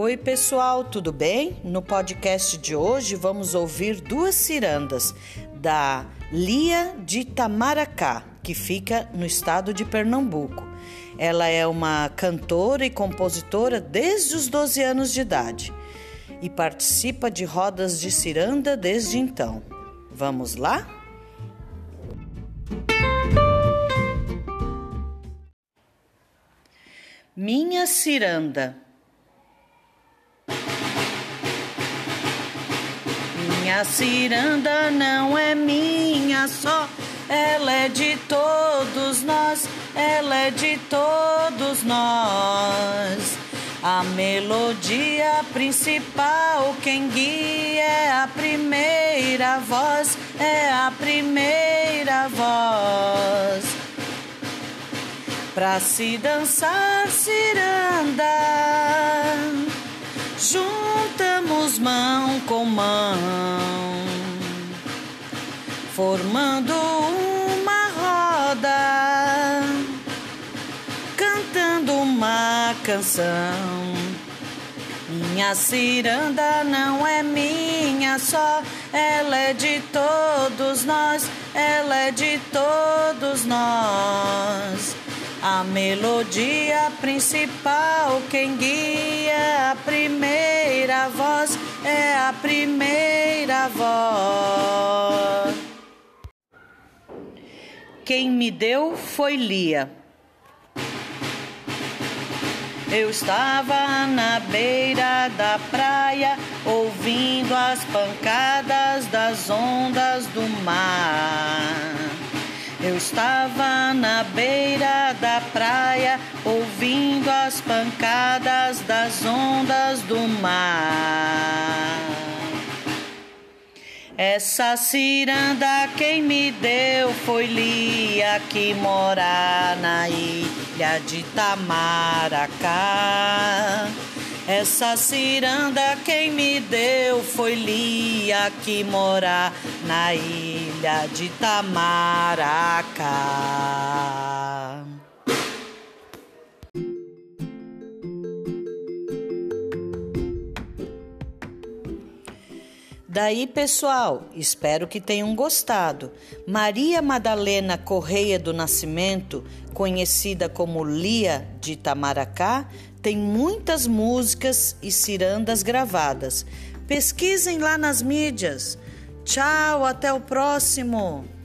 Oi, pessoal, tudo bem? No podcast de hoje vamos ouvir duas cirandas da Lia de Itamaracá, que fica no estado de Pernambuco. Ela é uma cantora e compositora desde os 12 anos de idade e participa de rodas de ciranda desde então. Vamos lá? Minha ciranda. Minha ciranda não é minha só, ela é de todos nós, ela é de todos nós. A melodia principal, quem guia é a primeira voz, é a primeira voz. Pra se dançar ciranda, juntamos mão com mão, formando uma roda, cantando uma canção. Minha ciranda não é minha só, ela é de todos nós, ela é de todos nós. A melodia principal, quem guia a primeira voz é a primeira voz. Quem me deu foi Lia. Eu estava na beira da praia, ouvindo as pancadas das ondas do mar. Eu estava na beira da praia, ouvindo as pancadas das ondas do mar. Essa ciranda quem me deu foi Lia, que mora na ilha de Tamaracá. Essa ciranda quem me deu foi Lia, que mora na ilha de Tamaracá. Daí, pessoal, espero que tenham gostado. Maria Madalena Correia do Nascimento, conhecida como Lia de Itamaracá, tem muitas músicas e cirandas gravadas. Pesquisem lá nas mídias. Tchau, até o próximo!